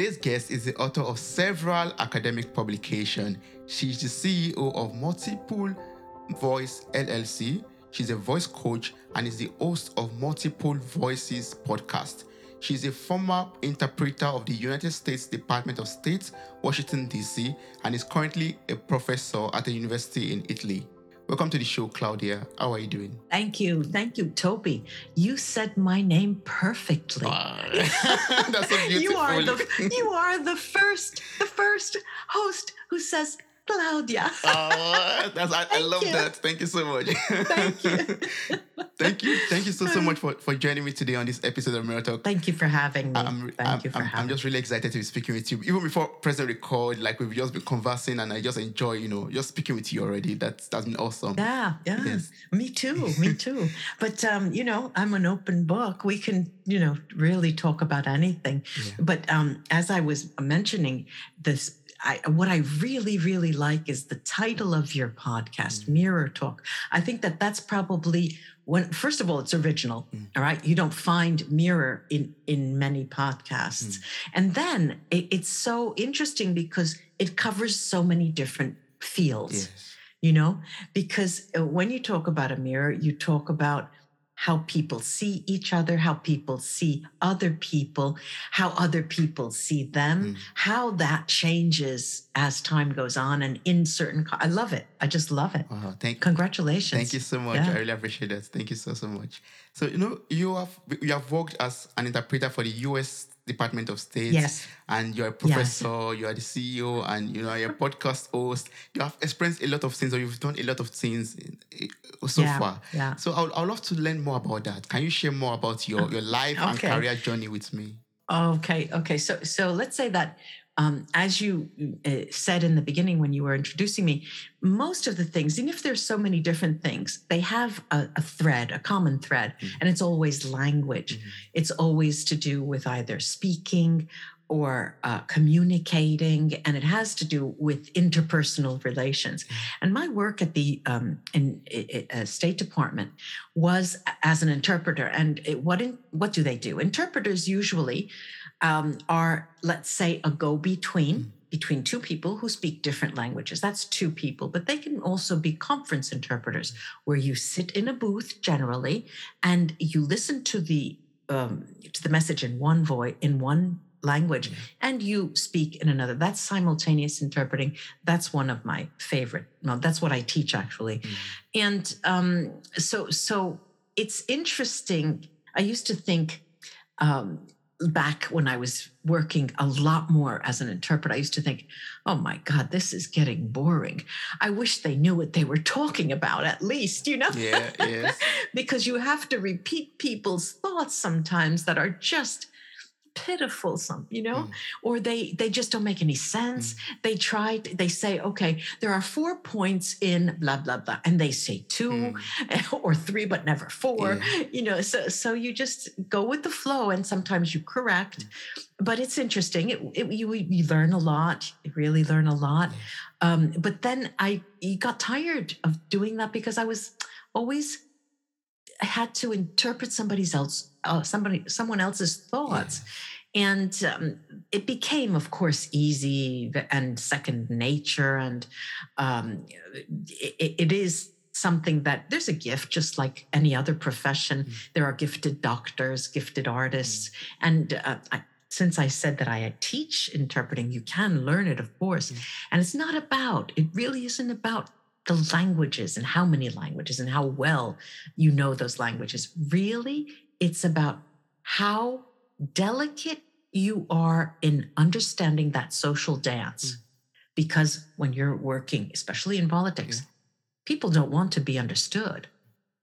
Today's guest is the author of several academic publications. She's the CEO of Multiple Voice LLC. She's a voice coach and is the host of Multiple Voices podcast. She's a former interpreter of the United States Department of State, Washington, D.C., and is currently a professor at a university in Italy. Welcome to the show, Claudia. How are you doing? Thank you. Thank you, Toby. You said my name perfectly. That's so beautiful. you are the you are the first the first host who says Claudia. oh, that's, I, I love you. that. Thank you so much. Thank you. Thank you. Thank you so, so much for, for joining me today on this episode of Mirror Talk. Thank you for having me. I'm, Thank I'm, you for I'm, having I'm just really excited to be speaking with you. Even before present record, like we've just been conversing and I just enjoy, you know, just speaking with you already. That's that's been awesome. Yeah, yeah. Yes. Me too. Me too. but um, you know, I'm an open book. We can, you know, really talk about anything. Yeah. But um, as I was mentioning, this I, what I really, really like is the title of your podcast, Mm. Mirror Talk. I think that that's probably when, first of all, it's original. Mm. All right. You don't find mirror in, in many podcasts. Mm. And then it, it's so interesting because it covers so many different fields Yes. you know because uh, when you talk about a mirror you talk about how people see each other how people see other people how other people see them Mm. how that changes as time goes on and in certain co- i love it i just love it Wow. Thank you. congratulations Thank you so much. Yeah. I really appreciate that. Thank you so so much. So you know you have you have worked as an interpreter for the U.S. Department of State. Yes. And you're a professor. You are the CEO, and you know you're a podcast host. You have experienced a lot of things, or you've done a lot of things eh, so Yeah, far. yeah. So I would, I would love to learn more about that. Can you share more about your your life and career journey with me? Okay, okay. So, so let's say that, um, as you uh, said in the beginning when you were introducing me, most of the things, even if there's so many different things, they have a, a thread, a common thread, Mhm. and it's always language. Mhm. It's always to do with either speaking or uh, communicating, and it has to do with interpersonal relations. And my work at the um, in, i- i- uh, State Department was as an interpreter. And it, what in, what do they do? Interpreters usually um, are, let's say, a go-between Mm. between two people who speak different languages. That's two people, but they can also be conference interpreters, where you sit in a booth generally and you listen to the um, to the message in one voice in one language and you speak in another that's simultaneous interpreting that's one of my favorite no that's what i teach actually Mm. and um, so so it's interesting i used to think um, back when i was working a lot more as an interpreter i used to think oh my god this is getting boring i wish they knew what they were talking about at least you know Yeah. Yes. because you have to repeat people's thoughts sometimes that are just pitiful some you know? Mm. or they they just don't make any sense. They try to- they say okay there are four points in blah blah blah and they say two Mm. or three but never four Yeah. you know? So so you just go with the flow and sometimes you correct. But it's interesting. It, it you, you learn a lot. You really learn a lot. Um, but then i got tired of doing that because i was always had to interpret somebody's else uh, somebody someone else's thoughts. And um, it became of course easy and second nature and um, it, it is something that there's a gift just like any other profession. Mm. there are gifted doctors gifted artists and uh, I, since i said that i teach interpreting you can learn it of course. Mm. and it's not about it really isn't about the languages and how many languages and how well you know those languages really it's about how delicate you are in understanding that social dance Mm. because when you're working especially in politics people don't want to be understood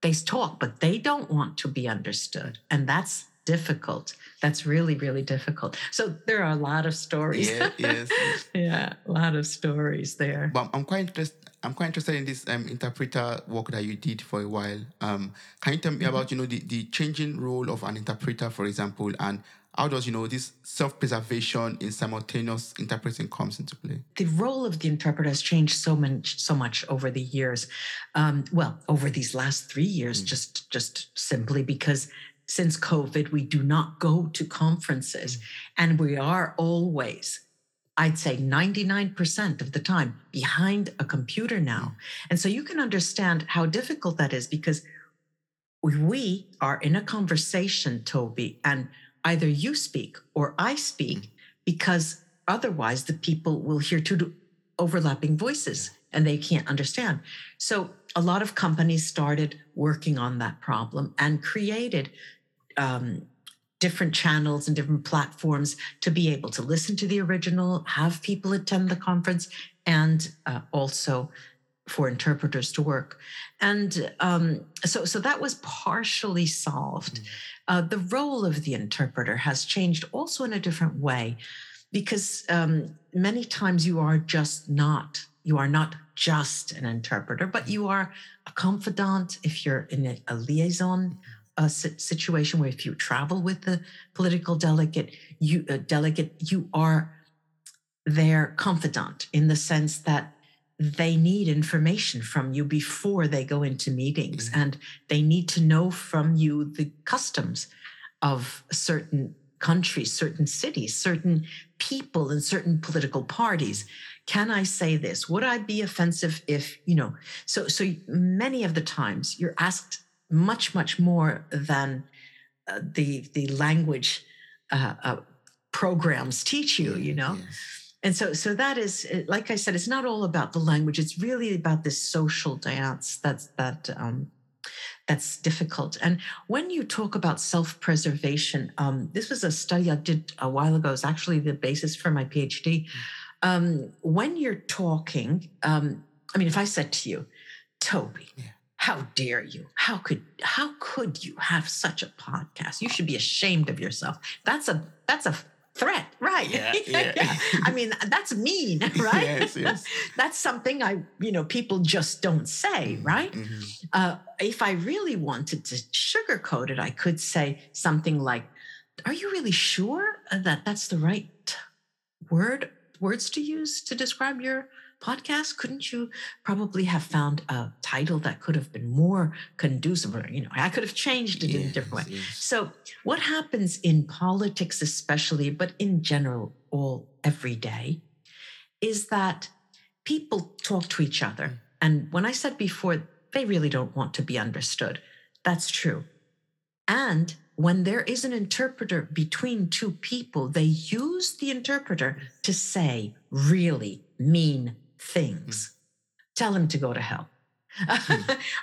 they talk but they don't want to be understood and that's difficult that's really really difficult so there are a lot of stories Yeah. Yes. yes. yeah a lot of stories there But I'm quite interested. I'm quite interested in this um, interpreter work that you did for a while. Um, can you tell me Mm-hmm. about you know the, the changing role of an interpreter, for example, and how does you know this self-preservation in simultaneous interpreting comes into play? the role of the interpreter has changed so much so much over the years um, well over these last three years Mm. just just simply because since COVID, we do not go to conferences, Mm. and we are always, I'd say 99% of the time, behind a computer now. And so you can understand how difficult that is because we are in a conversation, Toby, and either you speak or I speak because otherwise the people will hear two overlapping voices and they can't understand. So a lot of companies started working on that problem and created um, different channels and different platforms to be able to listen to the original, have people attend the conference, and uh, also for interpreters to work. And um, so, so that was partially solved. Mm. Uh, the role of the interpreter has changed also in a different way because um, many times you are just not you are not just an interpreter but you are a confidant if you're in a, a liaison a situation where if you travel with the political delegate you uh, delegate you are their confidant in the sense that they need information from you before they go into meetings Mhm. and they need to know from you the customs of certain countries certain cities certain people and certain political parties can i say this would i be offensive if you know so so many of the times you're asked much much more than uh, the the language uh, uh, programs teach you you know? Yes. and so so that is uh, like i said it's not all about the language. It's really about this social dance that's that um that's difficult. And when you talk about self-preservation um this was a study i did a while ago. It's actually the basis for my phd um when you're talking um i mean if i said to you toby Yeah. How dare you? How could how could you have such a podcast? You should be ashamed of yourself. That's a that's a threat right? Yeah, yeah. i mean that's mean right? Yes, yes. that's something i you know people just don't say Mhm, right? mhm. uh, if i really wanted to sugarcoat it i could say something like are you really sure that that's the right word words to use to describe your podcast couldn't you probably have found a title that could have been more conducive or you know i could have changed it in a different way Yes, yes. so, what happens in politics, especially, but in general, all every day, is that people talk to each other. Mm. And when I said before, they really don't want to be understood, that's true. And when there is an interpreter between two people, they use the interpreter to say really mean things. Tell him to go to hell.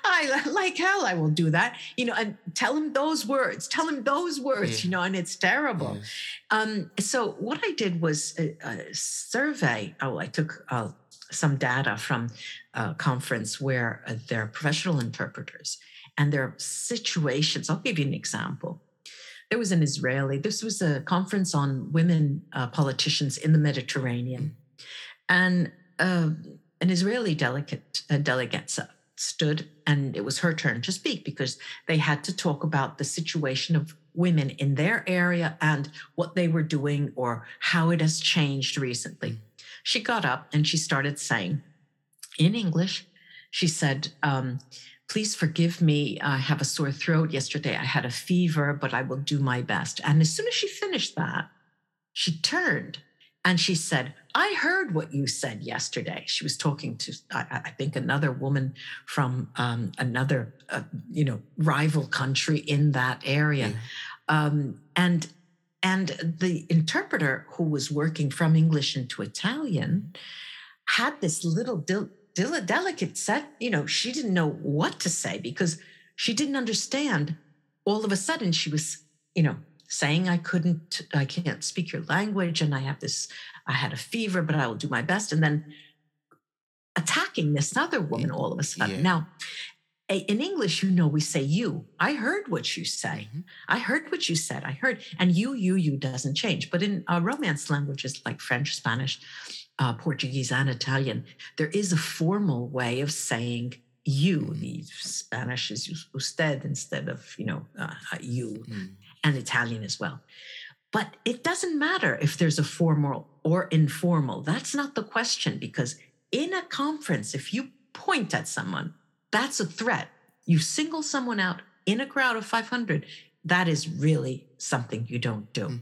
I like hell, I will do that. You know, and tell him those words, tell him those words, Yeah. you know, and it's terrible. Yes. Um, so what I did was a, a survey. Oh, I took uh, some data from a conference where uh, there are professional interpreters and there are situations. I'll give you an example. There was an Israeli. This was a conference on women uh, politicians in the Mediterranean, and uh, an Israeli delegate uh, delegate stood, and it was her turn to speak because they had to talk about the situation of women in their area and what they were doing or how it has changed recently. She got up and she started saying in English, she said, um, Please forgive me. I have a sore throat. Yesterday I had a fever, but I will do my best. And as soon as she finished that, she turned and she said, I heard what you said yesterday. She was talking to, I, I think, another woman from um, another, uh, you know, rival country in that area. Yeah. Um, and and the interpreter who was working from English into Italian had this little dil- dil- delicate set. You know, she didn't know what to say because she didn't understand. All of a sudden, she was, you know, saying, "I couldn't, I can't speak your language, and I have this, I had a fever, but I will do my best." And then attacking this other woman all of a sudden. Yeah. Now, in English, you know, we say you. I heard what you say. Mhm. I heard what you said. I heard, and you, you, you doesn't change. But in uh, Romance languages like French, Spanish, uh, Portuguese, and Italian, there is a formal way of saying you. Mhm. The Spanish is usted instead of you know uh, uh, you, Mm. And Italian as well. But it doesn't matter if there's a formal or informal. That's not the question because in a conference, if you point at someone, that's a threat. You single someone out in a crowd of 500, that is really something you don't do. Mm.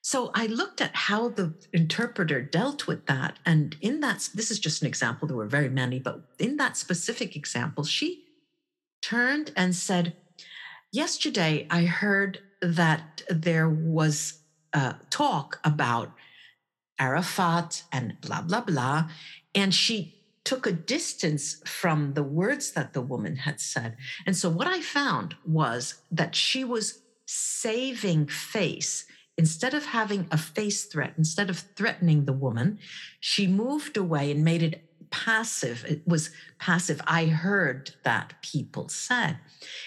So I looked at how the interpreter dealt with that. And in that, this is just an example, there were very many, but in that specific example, she turned and said, Yesterday, I heard that there was uh, talk about Arafat and blah, blah, blah. And she took a distance from the words that the woman had said. And so what I found was that she was saving face. Instead of having a face threat, instead of threatening the woman, she moved away and made it passive. It was passive. I heard that people said.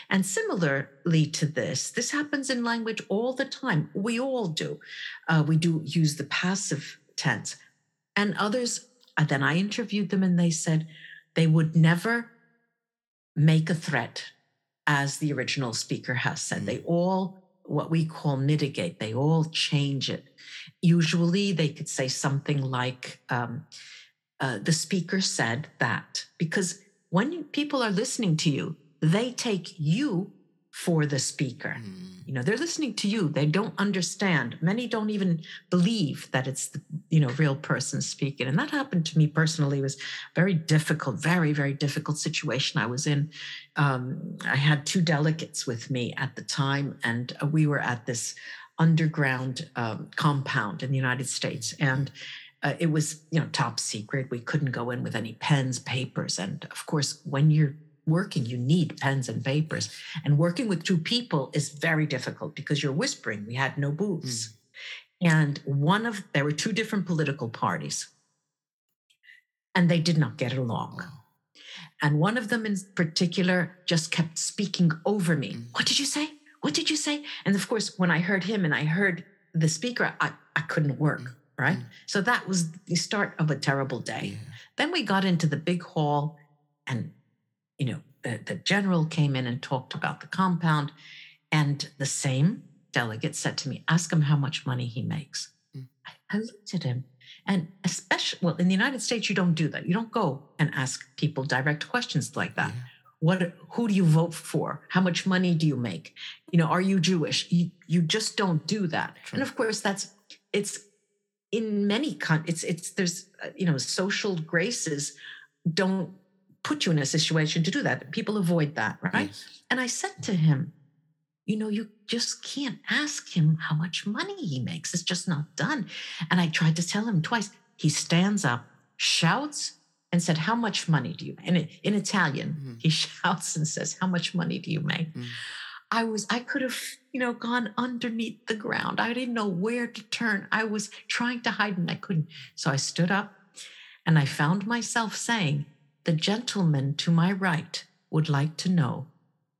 And similarly to this, this happens in language all the time. We all do. Uh, we do use the passive tense. And others, uh, then I interviewed them and they said they would never make a threat as the original speaker has said. They all, what we call mitigate, they all change it. Usually they could say something like, um, uh, the speaker said that because when people are listening to you, they take you for the speaker. Mm. You know, they're listening to you. They don't understand. Many don't even believe that it's the, you know, real person speaking. And that happened to me personally. It was very difficult, very, very difficult situation I was in. Um, I had two delegates with me at the time, and uh, we were at this underground um, compound in the United States. And uh, it was, you know, top secret. We couldn't go in with any pens, papers. And of course, when you're working, you need pens and papers. And working with two people is very difficult because you're whispering. We had no booths. And one of, there were two different political parties, and they did not get along. And one of them in particular just kept speaking over me. Mm. What did you say? What did you say? And of course, when I heard him and I heard the speaker, I, I couldn't work, Mm. Right? Mm. So that was the start of a terrible day. Yeah. Then we got into the big hall, and you know, the, the general came in and talked about the compound, and the same delegate said to me, "Ask him how much money he makes." Mm. I, I looked at him, and especially, well, in the United States, you don't do that. You don't go and ask people direct questions like that. Yeah. What? Who do you vote for? How much money do you make? You know, are you Jewish? You you just don't do that. True. And of course, that's it's in many con it's it's there's uh, you know social graces don't put you in a situation to do that. People avoid that right? Yes. and i said to him you know you just can't ask him how much money he makes. It's just not done. And i tried to tell him twice. He stands up shouts and said how much money do you and in, in italian. Mhm. he shouts and says how much money do you make? Mm. I was, I could have, you know, gone underneath the ground. I didn't know where to turn. I was trying to hide and I couldn't. So I stood up and I found myself saying, The gentleman to my right would like to know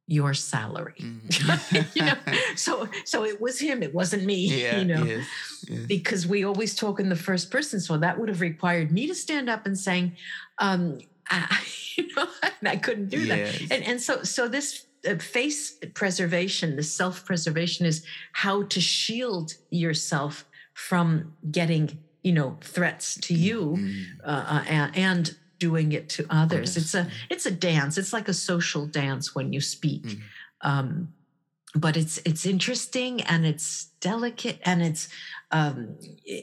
your salary. Mm. you know, so so it was him, it wasn't me, yeah. you know. Yes. Yes. Because we always talk in the first person. So that would have required me to stand up and saying, um, I, you know, and I couldn't do that and and so so this face preservation the self-preservation is how to shield yourself from getting you know threats to you Mm. uh, uh, and, and doing it to others it's a it's a dance it's like a social dance when you speak Mm. um but it's it's interesting and it's delicate and it's um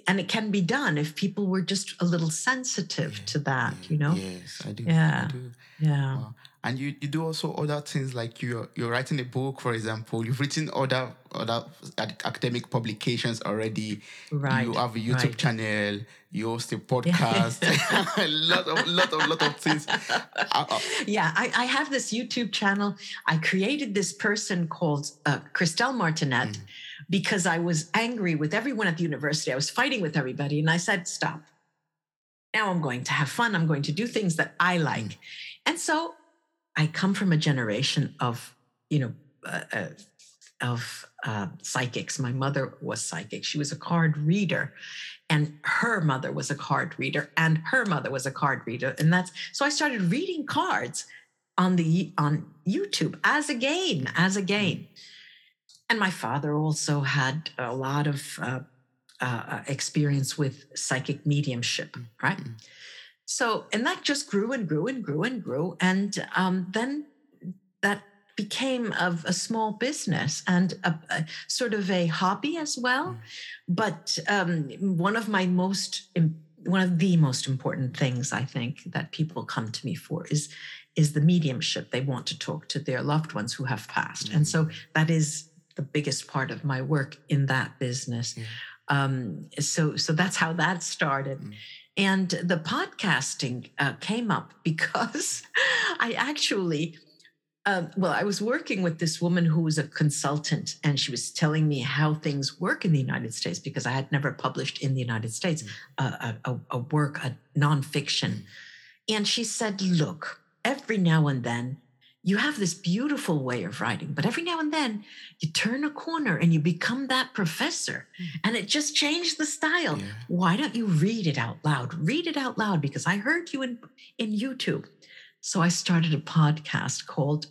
and it can be done if people were just a little sensitive Yeah, to that yeah, you know Yes, I do. Yeah. I do. yeah Wow. And you, you do also other things like you're you're writing a book, for example. You've written other other academic publications already. right You have a YouTube right. channel. You host a podcast. a lot of lot of lot of things. Uh, uh, yeah, I, I have this YouTube channel. I created this person called uh, Christelle Martinet Mm. because I was angry with everyone at the university. I was fighting with everybody, and I said, "Stop! Now I'm going to have fun. I'm going to do things that I like." And so, I come from a generation of, you know, uh, uh, of uh, psychics. My mother was psychic. She was a card reader, and her mother was a card reader, and her mother was a card reader, and that's so I started reading cards on the on YouTube as a game, as a game. And my father also had a lot of uh, uh, experience with psychic mediumship, right? Mm. So, and that just grew and grew and grew and grew. And um, then that became of a small business and a, a sort of a hobby as well. Mm. But um, one of my most one of the most important things I think that people come to me for is is the mediumship. They want to talk to their loved ones who have passed, and so that is the biggest part of my work in that business. Yeah. Um, so so that's how that started. Mm. And the podcasting uh, came up because I actually, um, well, I was working with this woman who was a consultant, and she was telling me how things work in the United States because I had never published in the United States uh, a, a, a work, a nonfiction. And she said, Look, every now and then you have this beautiful way of writing, but every now and then you turn a corner and you become that professor, and it just changed the style Yeah. why don't you read it out loud? Read it out loud because I heard you in, in YouTube. So I started a podcast called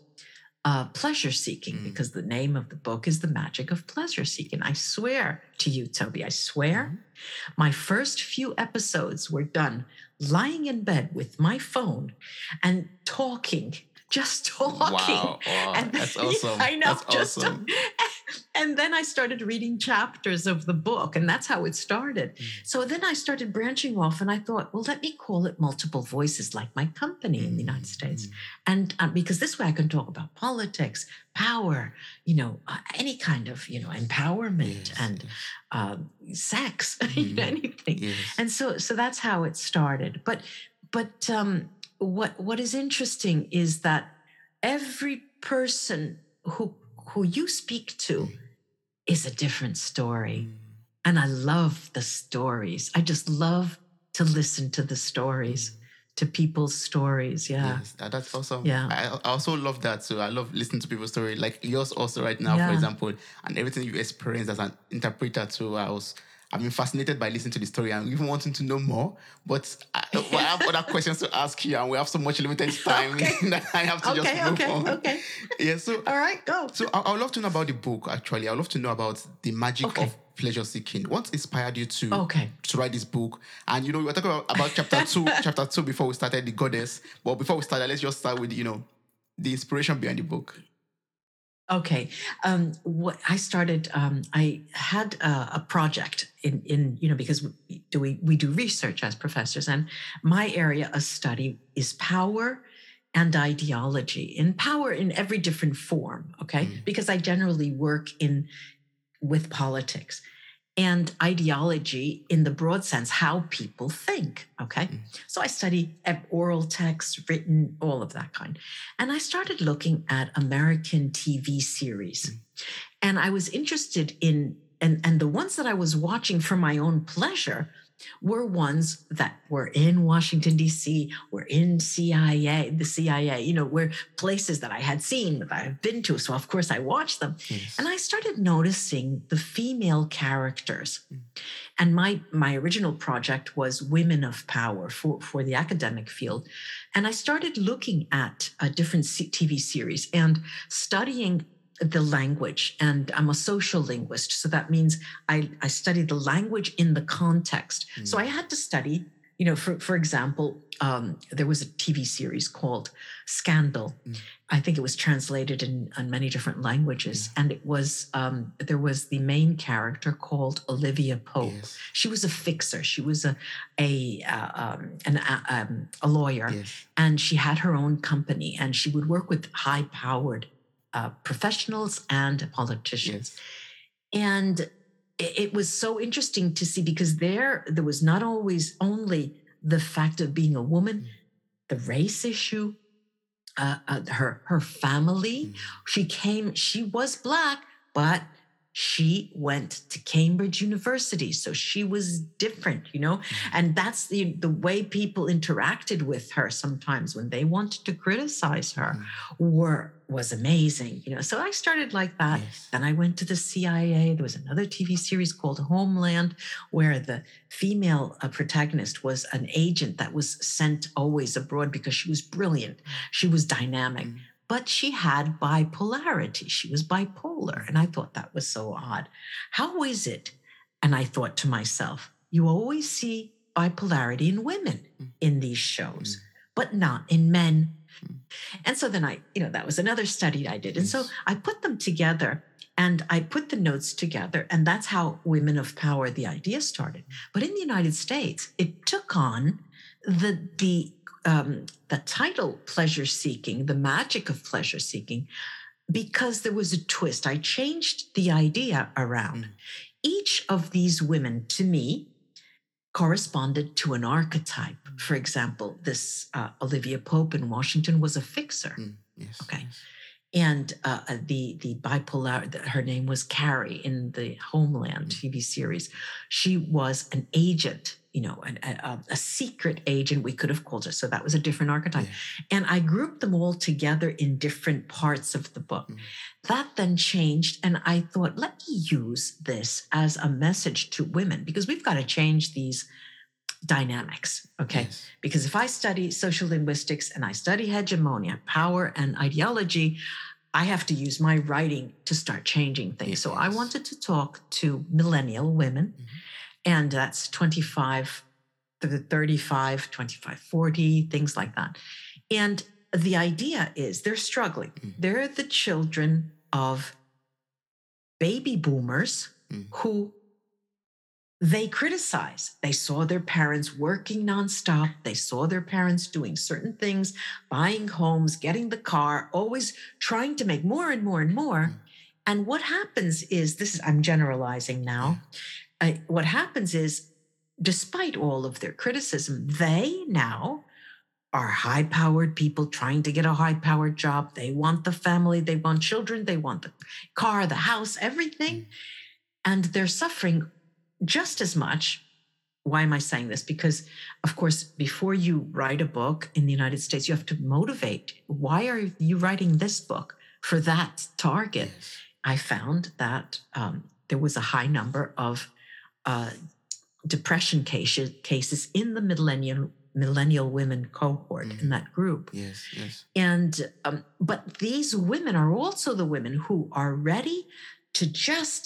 uh, Pleasure Seeking Mm. because the name of the book is The Magic of Pleasure Seeking. I swear to you, Toby, I swear, Mm-hmm. my first few episodes were done lying in bed with my phone and talking, just talking. Wow, wow, And that's then- awesome. I know, That's just awesome. and then I started reading chapters of the book, and that's how it started. Mm. So then I started branching off, and I thought, well, let me call it multiple voices, like my company in the United States, Mm. and um, because this way I can talk about politics, power, you know, uh, any kind of you know empowerment Yes, and um, sex, Mhm. anything. yes. And so so that's how it started. But but um, what what is interesting is that every person who who you speak to Mm. is a different story. Mm. And I love the stories. I just love to listen to the stories, to people's stories. Yeah. Yes, that's awesome. Yeah. I, I also love that. So I love listening to people's story, like yours also right now, Yeah. for example, and everything you experienced as an interpreter too. I was, I've been fascinated by listening to the story and even wanting to know more. But I, I have other questions to ask you, and we have so much limited time Okay. that I have to Okay, just move okay, on. okay. Yeah. So, All right, go. so I, I would love to know about the book. Actually, I would love to know about the magic of pleasure seeking. What inspired you to? Okay. to write this book. And you know, we were talking about, about chapter two, chapter two before we started the goddess. But before we started, let's just start with you know the inspiration behind the book. Okay. Um, what I started, um, I had a, a project in, in, you know, because we do we, we do research as professors, and my area of study is power and ideology, and power in every different form. Okay, Mm. because I generally work in with politics and ideology in the broad sense, how people think. Okay, Mm. so I study oral texts, written, all of that kind. And I started looking at American TV series. Mm. And I was interested in, and, and the ones that I was watching for my own pleasure were ones that were in Washington, D.C., were in CIA, the CIA, you know, were places that I had seen, that I've been to. So, of course, I watched them. Yes. And I started noticing the female characters. Mm. And my my original project was women of power for, for the academic field. And I started looking at a different TV series and studying the language. And I'm a social linguist. So that means I, I study the language in the context. So I had to study, you know, for, for example, um, there was a TV series called Scandal. Mm. I think it was translated in, in many different languages. And it was, um, there was the main character called Olivia Pope. yes. She was a fixer. She was a, a, uh, um, an, uh, um, a lawyer Yes. and she had her own company and she would work with high powered uh, professionals and politicians Yes. and it, it was so interesting to see because there there was not always only the fact of being a woman Mm. the race issue uh, uh, her her family Mm. she came she was black but she went to cambridge university so she was different you know and that's the the way people interacted with her sometimes when they wanted to criticize her Mm. were was amazing you know so i started like that Yes. then I went to the CIA. There was another TV series called Homeland, where the female uh, protagonist was an agent that was sent always abroad because she was brilliant. She was dynamic, Mm. But she had bipolarity. She was bipolar. And I thought that was so odd. How is it? And I thought to myself, you always see bipolarity in women Mm. in these shows, Mm. but not in men. And so then I, you know, that was another study I did. And so I put them together and I put the notes together. And that's how Women of Power, the idea started. But in the United States, it took on the, the, um, the title pleasure seeking, the magic of pleasure seeking, because there was a twist. I changed the idea around. Mm. Each of these women, to me, corresponded to an archetype. For example, this uh, Olivia Pope in Washington was a fixer, Mm, yes. Okay. yes. and uh, uh, the the bipolar. Her name was Carrie in the Homeland Mm. TV series. She was an agent, you know, an, a, a- secret agent. We could have called it. So that was a different archetype. Yeah. And I grouped them all together in different parts of the book. Mm. That then changed. And I thought, let me use this as a message to women because we've got to change these dynamics. Okay. Yes. Because if I study social linguistics and I study hegemonia, power, and ideology, I have to use my writing to start changing things. So I wanted to talk to millennial women, Mhm. And that's 25 to 35, 25, 40, things like that. And the idea is they're struggling. Mhm. They're the children of baby boomers Mm. who they criticize. They saw their parents working nonstop. They saw their parents doing certain things, buying homes, getting the car, always trying to make more and more and more. Mm. And what happens is this is, I'm generalizing now. Uh, what happens is, despite all of their criticism, they now are high powered people trying to get a high powered job. They want the family, they want children, they want the car, the house, everything. And they're suffering just as much. Why am I saying this? Because, of course, before you write a book in the United States, you have to motivate. Why are you writing this book for that target? Yes. I found that um, there was a high number of uh, depression cases, cases in the millennial millennial women cohort in Mhm. that group. Yes. Yes. And um, but these women are also the women who are ready to just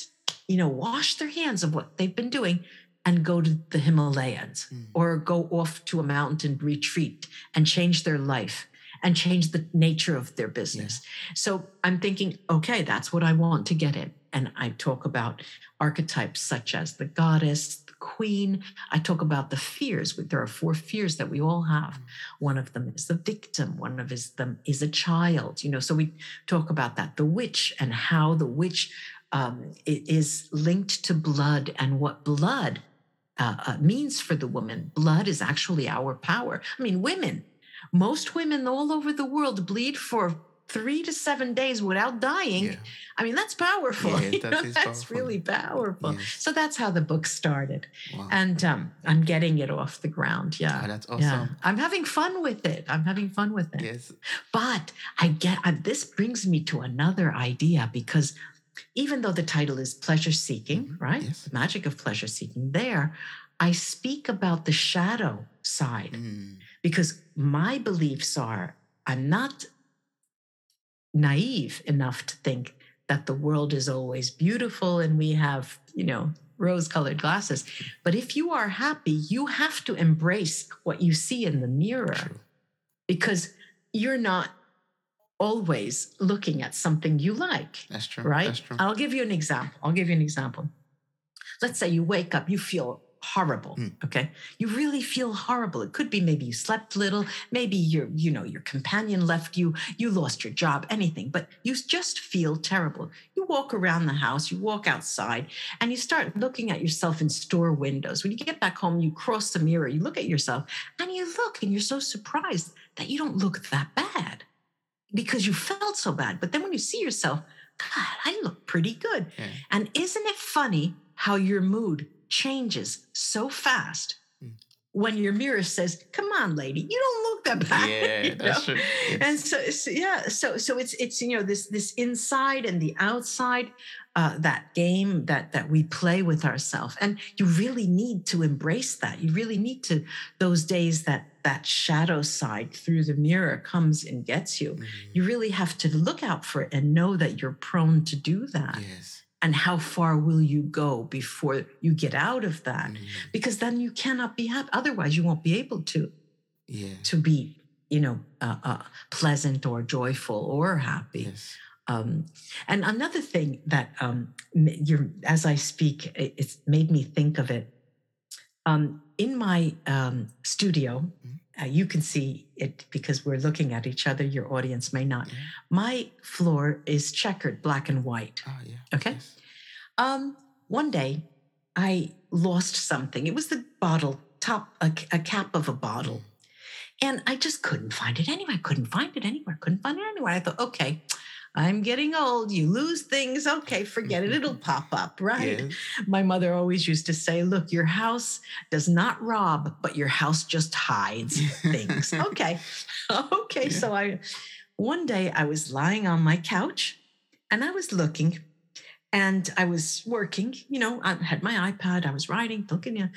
you know wash their hands of what they've been doing and go to the Himalayas Mm. or go off to a mountain retreat and change their life and change the nature of their business. So I'm thinking, okay, that's what I want to get in. And I talk about archetypes such as the goddess, the queen. I talk about the fears. There are four fears that we all have. One of them is the victim. One of them is a child. You know, so we talk about that. The witch and how the witch um, is linked to blood and what blood uh, uh, means for the woman. Blood is actually our power. I mean, women. Most women all over the world bleed for three to seven days without dying. Yeah. I mean, that's powerful. Yeah, that know, that's powerful. really powerful. Yes. So that's how the book started. Wow. And um, I'm getting it off the ground. Yeah. Ah, that's Yeah. I'm having fun with it. I'm having fun with it. Yes. But I get I, this brings me to another idea because even though the title is pleasure seeking, Mhm. right? Yes. The magic of pleasure seeking, there I speak about the shadow side Mm. because my beliefs are I'm not naive enough to think that the world is always beautiful and we have, you know, rose colored glasses. But if you are happy, you have to embrace what you see in the mirror True. because you're not always looking at something you like, That's true. right? That's true. I'll give you an example. I'll give you an example. Let's say you wake up, you feel horrible, Hmm. okay? You really feel horrible. It could be maybe you slept little, maybe your you know, your companion left you, you lost your job, anything, but you just feel terrible. You walk around the house, you walk outside, and you start looking at yourself in store windows. When you get back home, you cross the mirror, you look at yourself, and you look and you're so surprised that you don't look that bad because you felt so bad. But then when you see yourself, God, I look pretty good. Yeah. And isn't it funny how your mood changes so fast Mm. when your mirror says, "Come on, lady, you don't look that bad." Yeah, you that's know? true. And so, so yeah, so so it's it's you know this this inside and the outside, uh, that game that that we play with ourselves, and you really need to embrace that. You really need to those days that that shadow side through the mirror comes and gets you. Mm. You really have to look out for it and know that you're prone to do that. Yes. And how far will you go before you get out of that? Mm. Because then you cannot be happy. Otherwise, you won't be able to Yeah. to be you know, uh, uh, pleasant or joyful or happy. Yes. Um, and another thing that um, you're, as I speak, it, it's made me think of it. Um, in my um, studio, uh, you can see it because we're looking at each other. Your audience may not. Yeah. My floor is checkered, black and white. Ah, yeah. Okay. Yes. Um, one day, I lost something. It was the bottle top, a, a cap of a bottle, and I just couldn't find it anywhere. Couldn't find it anywhere. Couldn't find it anywhere. I thought, okay, I'm getting old. You lose things. Okay, forget it. It'll pop up, right? My mother always used to say, look, your house does not rob, but your house just hides things. okay. Okay. Yeah. So I, one day I was lying on my couch and I was looking and I was working, you know, I had my iPad, I was writing, looking,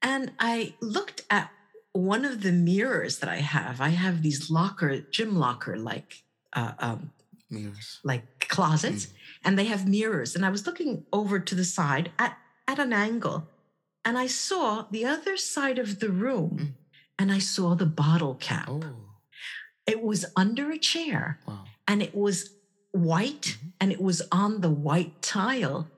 and I looked at one of the mirrors that I have. I have these locker, gym locker like, uh, um, Mirrors. like closets. And they have mirrors. And i was looking over to the side at, at an angle. And i saw the other side of the room. Mm. and i saw the bottle cap. Oh, it was under a chair. Wow. and it was white. Mhm. and it was on the white tile.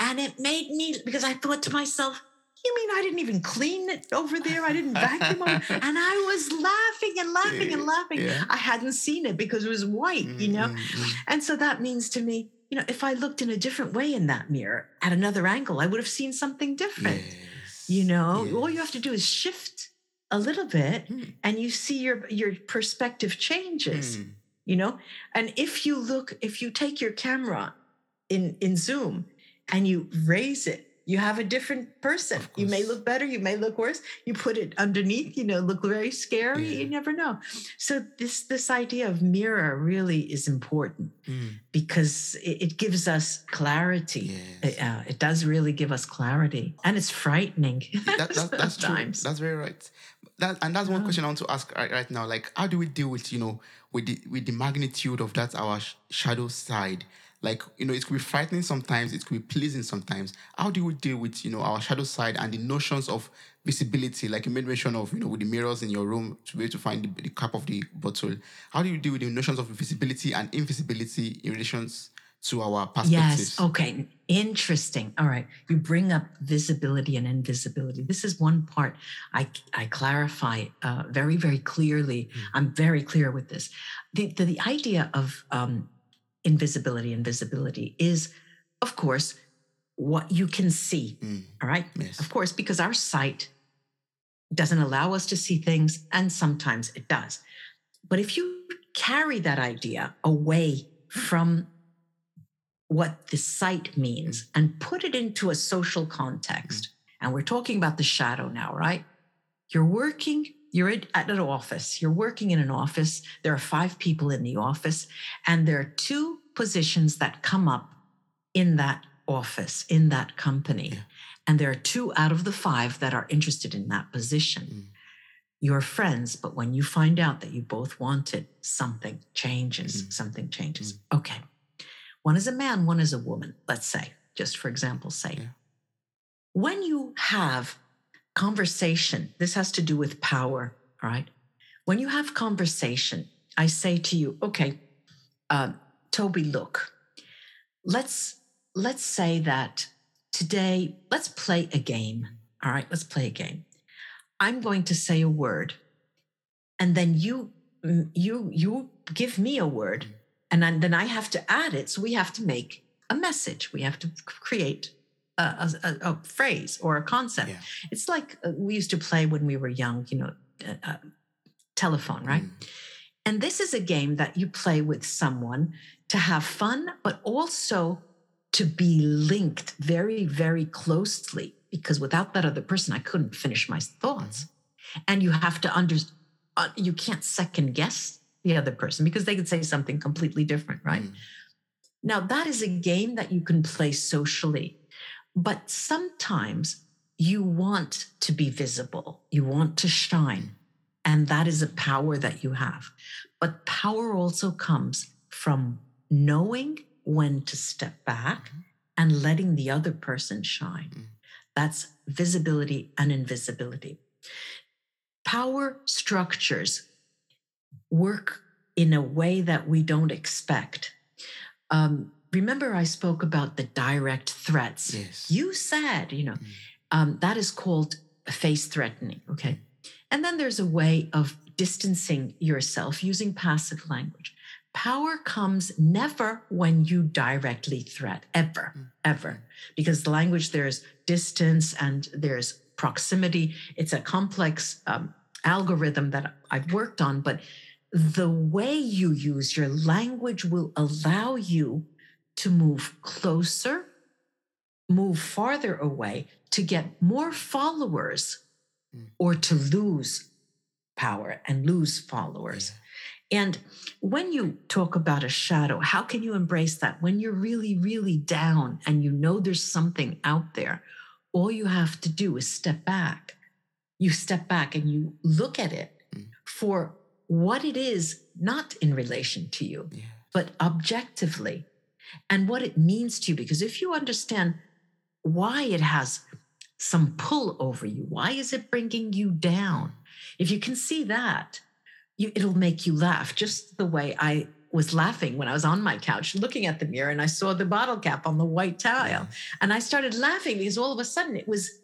And it made me because i thought to myself you mean I didn't even clean it over there? I didn't vacuum over And I was laughing and laughing and laughing. Yeah. I hadn't seen it because it was white, you know? Mm, mm, mm. And so that means to me, you know, if I looked in a different way in that mirror at another angle, I would have seen something different. Yes. You know, all you have to do is shift a little bit Mm, and you see your your perspective changes, mm. you know? And if you look, if you take your camera in in Zoom and you raise it, you have a different person. You may look better, you may look worse. You put it underneath, you know, look very scary. Yeah. You never know. So this this idea of mirror really is important Mm, because it, it gives us clarity. Yes. It, uh, it does really give us clarity, and it's frightening. that, that, that's true. That's very right. That and that's one Yeah. question I want to ask right, right now. Like, how do we deal with you know with the with the magnitude of that our sh- shadow side? Like, you know, it could be frightening sometimes. It could be pleasing sometimes. How do we deal with you know our shadow side and the notions of visibility? Like you made mention of you know with the mirrors in your room to be able to find the, the cap of the bottle. How do you deal with the notions of visibility and invisibility in relations to our perspectives? Yes. Okay. Interesting. All right. You bring up visibility and invisibility. This is one part I I clarify uh, very very clearly. Mm. I'm very clear with this. The the, the idea of um, invisibility and visibility is, of course, what you can see. Mm, All right. yes. Of course, because our sight doesn't allow us to see things, and sometimes it does. But if you carry that idea away from what the sight means and put it into a social context, and we're talking about the shadow now, right? You're working, you're at at an office, you're working in an office. There are five people in the office, and there are two positions that come up in that office, in that company. Yeah. And there are two out of the five that are interested in that position. Mm. You're friends, but when you find out that you both want it, something changes. Mhm. Something changes. Okay. One is a man, one is a woman, let's say, just for example's sake. Yeah. When you have conversation, this has to do with power, all right? When you have conversation, I say to you, okay, uh, Toby, look, let's let's say that today, let's play a game. All right, let's play a game. I'm going to say a word, and then you you you give me a word, and then I have to add it. So we have to make a message. We have to create a, a, a- phrase or a concept. Yeah. It's like uh, we used to play when we were young. You know, uh, uh, telephone, right? Mm, And this is a game that you play with someone to have fun, but also to be linked very, very closely. Because without that other person, I couldn't finish my thoughts. And you have to under, uh, you can't second guess the other person because they could say something completely different, right? mm, Now, that is a game that you can play socially, but sometimes you want to be visible, you want to shine, and that is a power that you have. But power also comes from knowing when to step back Mhm. and letting the other person shine. Mm. That's visibility and invisibility. Power structures work in a way that we don't expect. Um, remember, I spoke about the direct threats. Yes. You said, you know, Mm. um, that is called face threatening. Okay. And then there's a way of distancing yourself using passive language. Power comes never when you directly threat, ever, Mm. ever, because the language there's distance and there's proximity. It's a complex um, algorithm that I've worked on, but the way you use your language will allow you to move closer, move farther away, to get more followers, Mm. or to lose power and lose followers. And when you talk about a shadow, how can you embrace that? When you're really, really down and you know there's something out there, all you have to do is step back. You step back and you look at it Mm. for what it is, not in relation to you, Yeah. but objectively, and what it means to you. Because if you understand why it has some pull over you, why is it bringing you down? If you can see that, you, it'll make you laugh, just the way I was laughing when I was on my couch looking at the mirror and I saw the bottle cap on the white tile. And I started laughing because all of a sudden it was,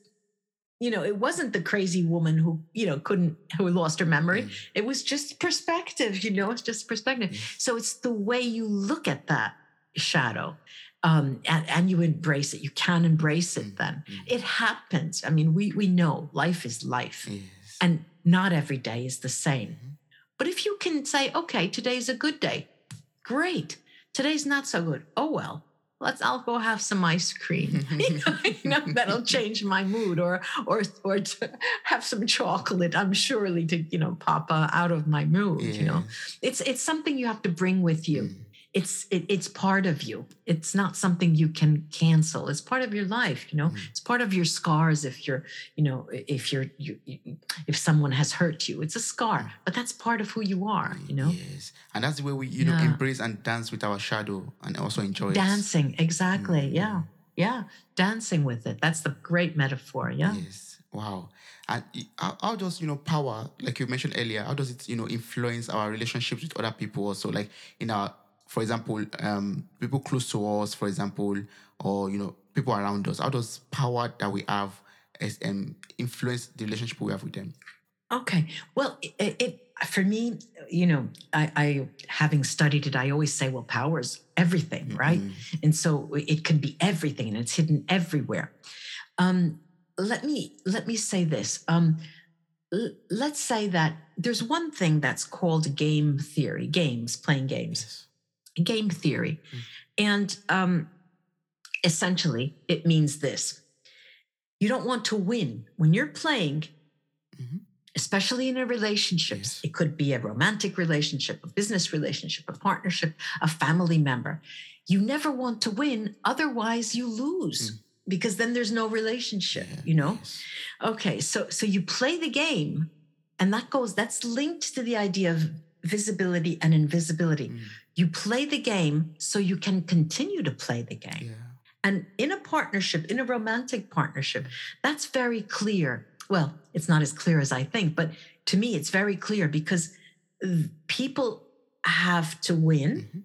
you know, it wasn't the crazy woman who, you know, couldn't, who lost her memory. Mm. It was just perspective, you know, it's just perspective. Yes. So it's the way you look at that shadow um, and, and you embrace it. You can embrace it then. mm. It happens. I mean, we, we know life is life Yes. and not every day is the same. Mhm. But if you can say, okay, today's a good day, great. Today's not so good. Oh well, let's. I'll go have some ice cream. you, know, you know, that'll change my mood, or or or to have some chocolate. I'm surely to you know pop uh, out of my mood. You know, it's it's something you have to bring with you. Mm. It's it, it's part of you. It's not something you can cancel. It's part of your life. You know, Mm. it's part of your scars. If you're you know if you're you, if someone has hurt you, it's a scar. But that's part of who you are. You know. Yes. And that's the way we, you know, embrace and dance with our shadow and also enjoy it. Dancing, exactly. Mm, Yeah. mm. Yeah. Dancing with it. That's the great metaphor. Yeah. Yes. Wow. And how does, you know, power, like you mentioned earlier, how does it, you know, influence our relationships with other people also? Like in our, for example, um, people close to us, for example, or, you know, people around us. How does power that we have as, um, influence the relationship we have with them? Okay. Well, it, it for me, you know, I, I having studied it, I always say, well, power's everything, right? Mm, And so it can be everything, and it's hidden everywhere. Um, let me let me say this. Um, l- let's say that there's one thing that's called game theory, games, playing games. Game theory. Mm. And um, essentially, it means this you don't want to win. When you're playing, Mhm. especially in a relationship, Yes. it could be a romantic relationship, a business relationship, a partnership, a family member. You never want to win, otherwise, you lose. Mm. Because then there's no relationship, Yeah, you know? yes. Okay, so so you play the game, and that goes that's linked to the idea of visibility and invisibility. Mm, You play the game so you can continue to play the game. yeah. And in a partnership, in a romantic partnership, that's very clear. Well, it's not as clear as I think, but to me, it's very clear because people have to win, Mhm.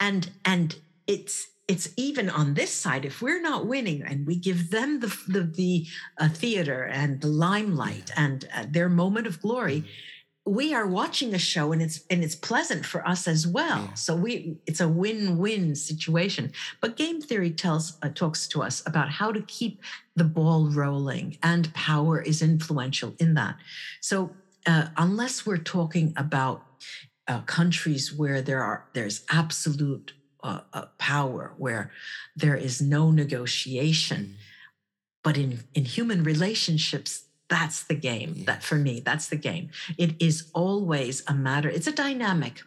and and it's it's even on this side. If we're not winning, and we give them the the, the uh, theater and the limelight and uh, their moment of glory, we are watching a show and it's and it's pleasant for us as well. Yeah. so we it's a win-win situation. But game theory tells uh, talks to us about how to keep the ball rolling and power is influential in that. So uh, unless we're talking about uh, countries where there are there's absolute uh, uh, power where there is no negotiation Mm, but in in human relationships that's the game. That for me that's the game. It is always a matter it's a dynamic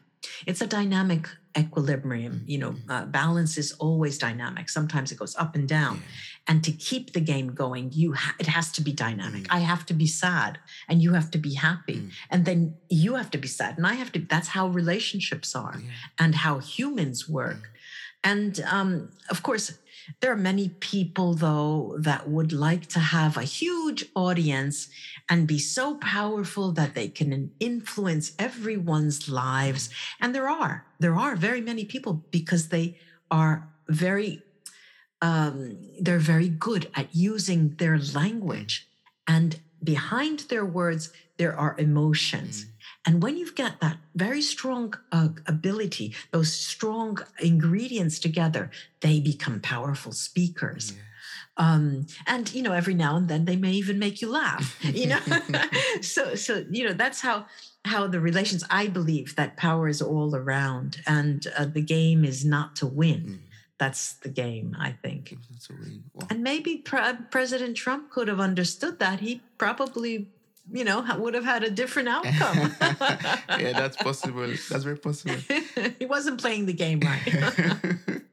it's a dynamic equilibrium you know uh, balance is always dynamic. Sometimes it goes up and down. Yeah. and to keep the game going you ha- it has to be dynamic. Mm. i have to be sad and you have to be happy. Mm. and then you have to be sad and i have to that's how relationships are Yeah. and how humans work. And um, of course, there are many people, though, that would like to have a huge audience and be so powerful that they can influence everyone's lives. And there are, there are very many people because they are very, um, they're very good at using their language. And behind their words, there are emotions. Mm. And when you've got that very strong uh, ability, those strong ingredients together, they become powerful speakers. Yeah. Um, and you know, every now and then they may even make you laugh. You know, so so you know that's how how the relations. I believe that power is all around, and uh, the game is not to win. Mm. That's the game, I think. That's a win. Wow. And maybe Pre- President Trump could have understood that. He probably, you know, would have had a different outcome. yeah, that's possible. That's very possible. he wasn't playing the game right.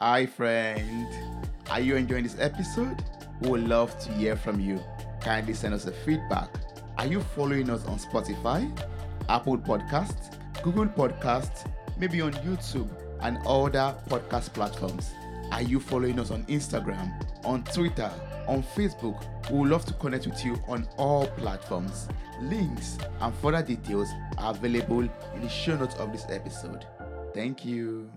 Hi, friend. Are you enjoying this episode? We would love to hear from you. Kindly send us a feedback. Are you following us on Spotify, Apple Podcasts, Google Podcasts, maybe on YouTube and other podcast platforms? Are you following us on Instagram, on Twitter, on Facebook? We would love to connect with you on all platforms. Links and further details are available in the show notes of this episode. Thank you.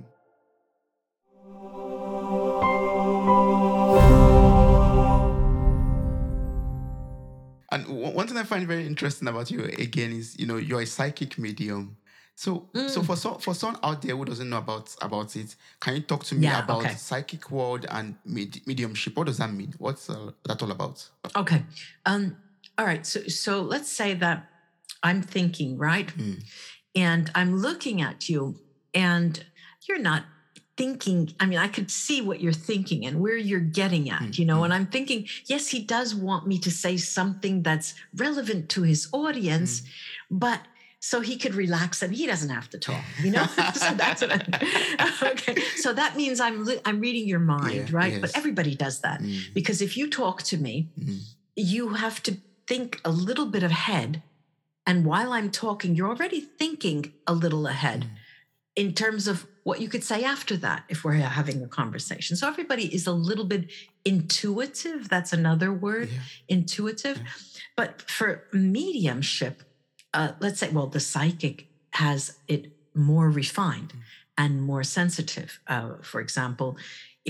And one thing I find very interesting about you again is, you know, you're a psychic medium. So, so Mm. for some for someone out there who doesn't know about about it, can you talk to me Yeah, about okay. psychic world and med- mediumship? What does that mean? What's uh, that all about? Okay. Um, all right. So so let's say that I'm thinking, right? Mm. And I'm looking at you and you're not thinking. I mean, I could see what you're thinking and where you're getting at, Mm, you know, mm. and I'm thinking, yes, he does want me to say something that's relevant to his audience, Mm. but so he could relax and he doesn't have to talk, you know? so that's what I, okay. So that means I'm I'm reading your mind, Yeah, right? But everybody does that Mm, because if you talk to me, mm, you have to think a little bit ahead. And while I'm talking, you're already thinking a little ahead Mm. in terms of what you could say after that if we're having a conversation. So everybody is a little bit intuitive. That's another word, yeah. intuitive. Yeah. But for mediumship, uh, let's say, well, the psychic has it more refined Mm. and more sensitive. Uh, for example,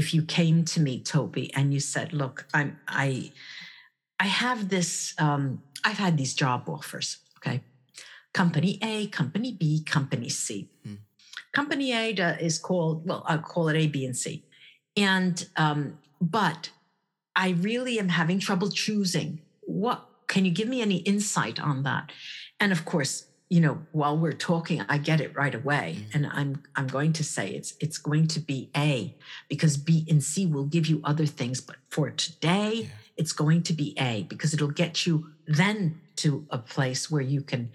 if you came to me, Toby, and you said, "Look, I'm I." I have this, um, I've had these job offers, okay? Company A, company B, company C. Hmm. Company A is called, well, I'll call it A, B, and C. And, um, but I really am having trouble choosing. What, can you give me any insight on that? And of course, you know, while we're talking, I get it right away. Mhm. And I'm, I'm going to say it's, it's going to be A because B and C will give you other things. But for today, Yeah. it's going to be A because it'll get you then to a place where you can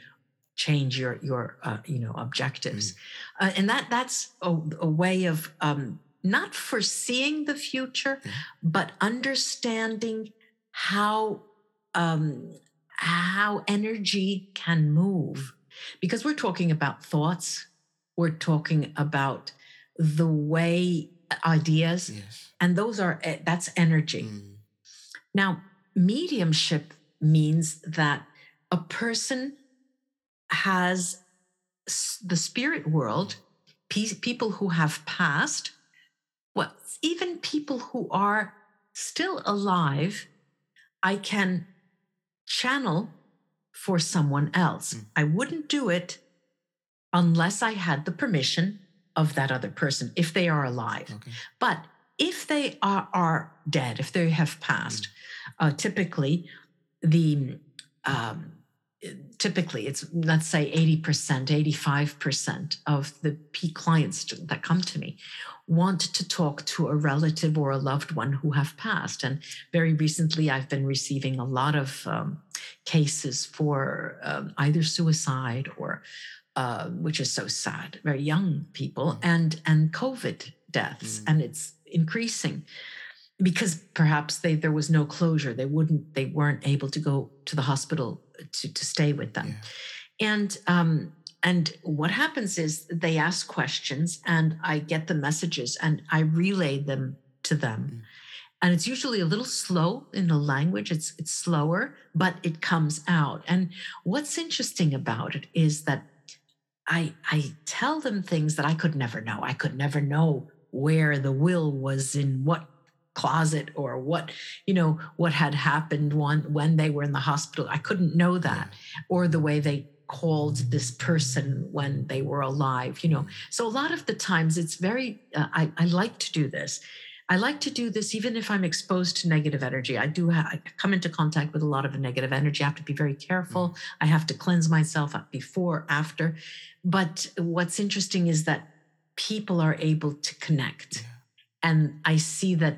change your your uh, you know objectives, uh, and that that's a, a way of um, not foreseeing the future, Yeah. but understanding how um, how energy can move, because we're talking about thoughts, we're talking about the way ideas, Yes. and those are eh, that's energy. Mm, Now, mediumship means that a person has the spirit world, people who have passed, well, even people who are still alive, I can channel for someone else. Mm. I wouldn't do it unless I had the permission of that other person, if they are alive. Okay. But if they are, are dead, if they have passed, uh, typically the um, typically it's let's say 80% 85% of the P clients that come to me want to talk to a relative or a loved one who have passed and very recently i've been receiving a lot of um, cases for um, either suicide or uh, which is so sad very young people Mm. and and covid deaths Mm. and it's increasing because perhaps they there was no closure they wouldn't they weren't able to go to the hospital to, to stay with them. Yeah. And um, and what happens is they ask questions and I get the messages and I relay them to them. Mm. And it's usually a little slow in the language. It's it's slower, but it comes out. And what's interesting about it is that I I tell them things that I could never know. I could never know where the will was in what closet or what you know what had happened when when they were in the hospital. I couldn't know that or the way they called this person when they were alive you know. So a lot of the times it's very uh, I, I like to do this. I like to do this even if i'm exposed to negative energy. I do ha- I come into contact with a lot of negative energy. I have to be very careful. I have to cleanse myself up before after. But what's interesting is that people are able to connect. Yeah. and i see that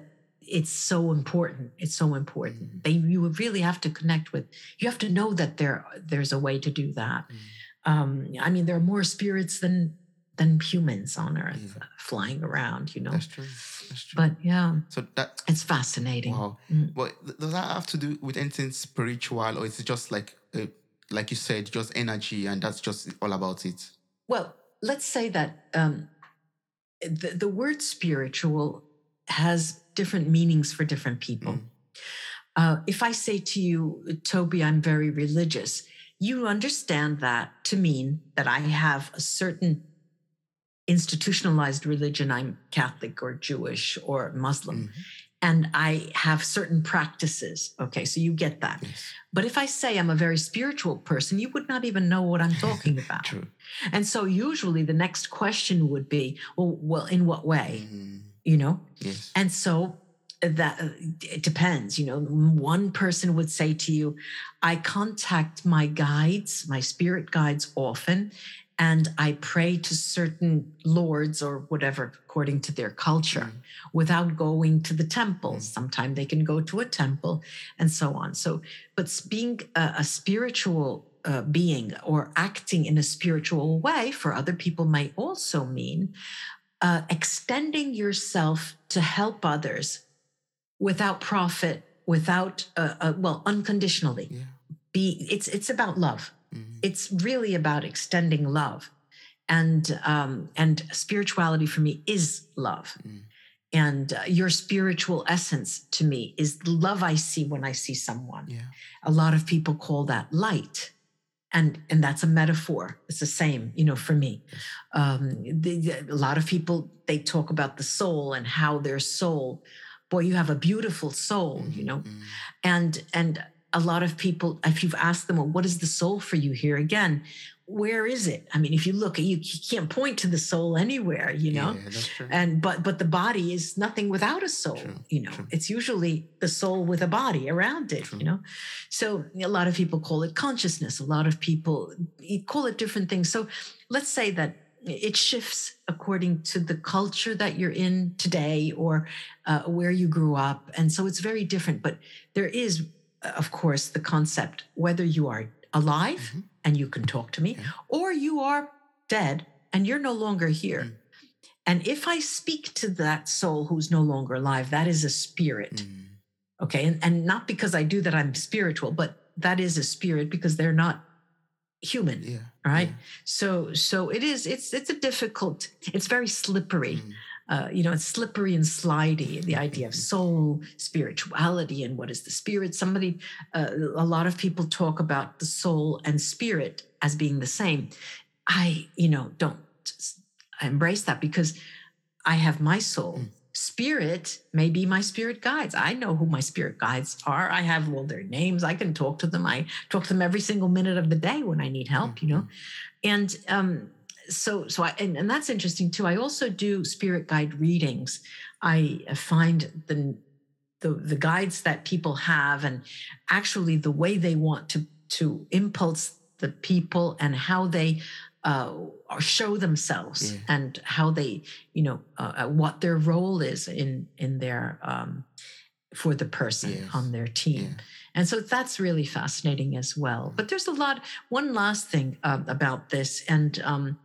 it's so important it's so important Mhm. they you really have to connect with you have to know that there there's a way to do that Mm. um i mean there are more spirits than than humans on earth Yeah. flying around you know That's true. That's true. but yeah so that it's fascinating wow. Mm. But does that have to do with anything spiritual, or is it just like, uh, like you said, just energy, and that's just all about it? Well, let's say that um, the, the word spiritual has different meanings for different people. Mm. Uh, if I say to you, Toby, I'm very religious, you understand that to mean that I have a certain institutionalized religion. I'm Catholic or Jewish or Muslim, Mhm. and I have certain practices. Okay, so you get that. Yes. But if I say I'm a very spiritual person, you would not even know what I'm talking about. True. And so usually the next question would be, well, well, in what way? Mhm. You know? Yes. And so that uh, it depends. You know, one person would say to you, I contact my guides, my spirit guides often, and I pray to certain lords or whatever, according to their culture, Mm. without going to the temple Mm. Sometimes they can go to a temple and so on. So, but being a, a spiritual uh, being or acting in a spiritual way for other people might also mean uh, extending yourself to help others without profit, without uh, uh, well, unconditionally. Yeah. Be it's it's about love. Mhm. It's really about extending love, and um, and spirituality for me is love. Mm. And uh, your spiritual essence to me is the love I see when I see someone. Yeah. A lot of people call that light. And, and that's a metaphor. It's the same, you know, for me. Um, the, a lot of people, they talk about the soul and how their soul, boy, you have a beautiful soul, you Mhm. know, Mhm. and and a lot of people if you've asked them well what is the soul for you here again where is it? I mean if you look at you, you can't point to the soul anywhere you know? Yeah, and but but the body is nothing without a soul True, you know? true. it's usually the soul with a body around it True. you know? So a lot of people call it consciousness a lot of people call it different things. So let's say that it shifts according to the culture that you're in today or uh, where you grew up and so it's very different. But there is uh, of course the concept whether you are alive Mhm. And you can talk to me Yeah. or you are dead and you're no longer here Mm. and if I speak to that soul who's no longer alive, that is a spirit. Mm. Okay. And, and not because I do that, I'm spiritual, but that is a spirit because they're not human. Yeah. Right. yeah. So, so it is, it's, it's a difficult, it's very slippery. Mm. Uh, you know, it's slippery and slidey, the idea of soul, spirituality, and what is the spirit. Somebody, uh, a lot of people talk about the soul and spirit as being the same. I, you know, don't embrace that because I have my soul. Mm. Spirit may be my spirit guides. I know who my spirit guides are. I have all their names. I can talk to them. I talk to them every single minute of the day when I need help, you know. And um, so, so I, and, and that's interesting too. I also do spirit guide readings. I find the the the guides that people have, and actually the way they want to to impulse the people and how they uh, or show themselves Yeah. and how they, you know, uh, uh, what their role is in in their um, for the person Yes. on their team. Yeah. And so that's really fascinating as well. But there's a lot. One last thing um, about this, and um,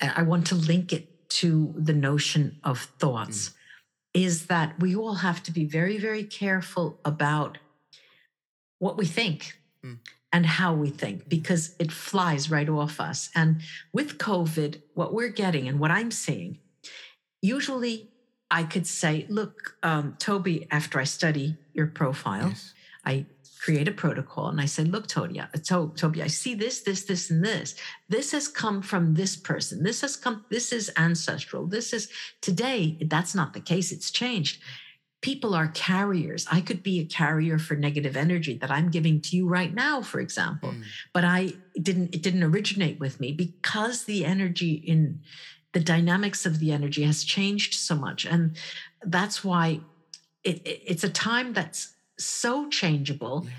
I want to link it to the notion of thoughts, is that we all have to be very, very careful about what we think. Mm. and how we think because it flies right off us. And with COVID, what we're getting and what I'm seeing, usually I could say, look, um, Toby, after I study your profile, Yes. I create a protocol and I say, look, Toby, I- to- Toby, I see this, this, this, and this. This has come from this person. This has come, this is ancestral. This is today, that's not the case. It's changed. People are carriers. I could be a carrier for negative energy that I'm giving to you right now, for example. Mm. But I didn't, it didn't originate with me because the energy in the dynamics of the energy has changed so much. And that's why it, it- it's a time that's so changeable. Yeah.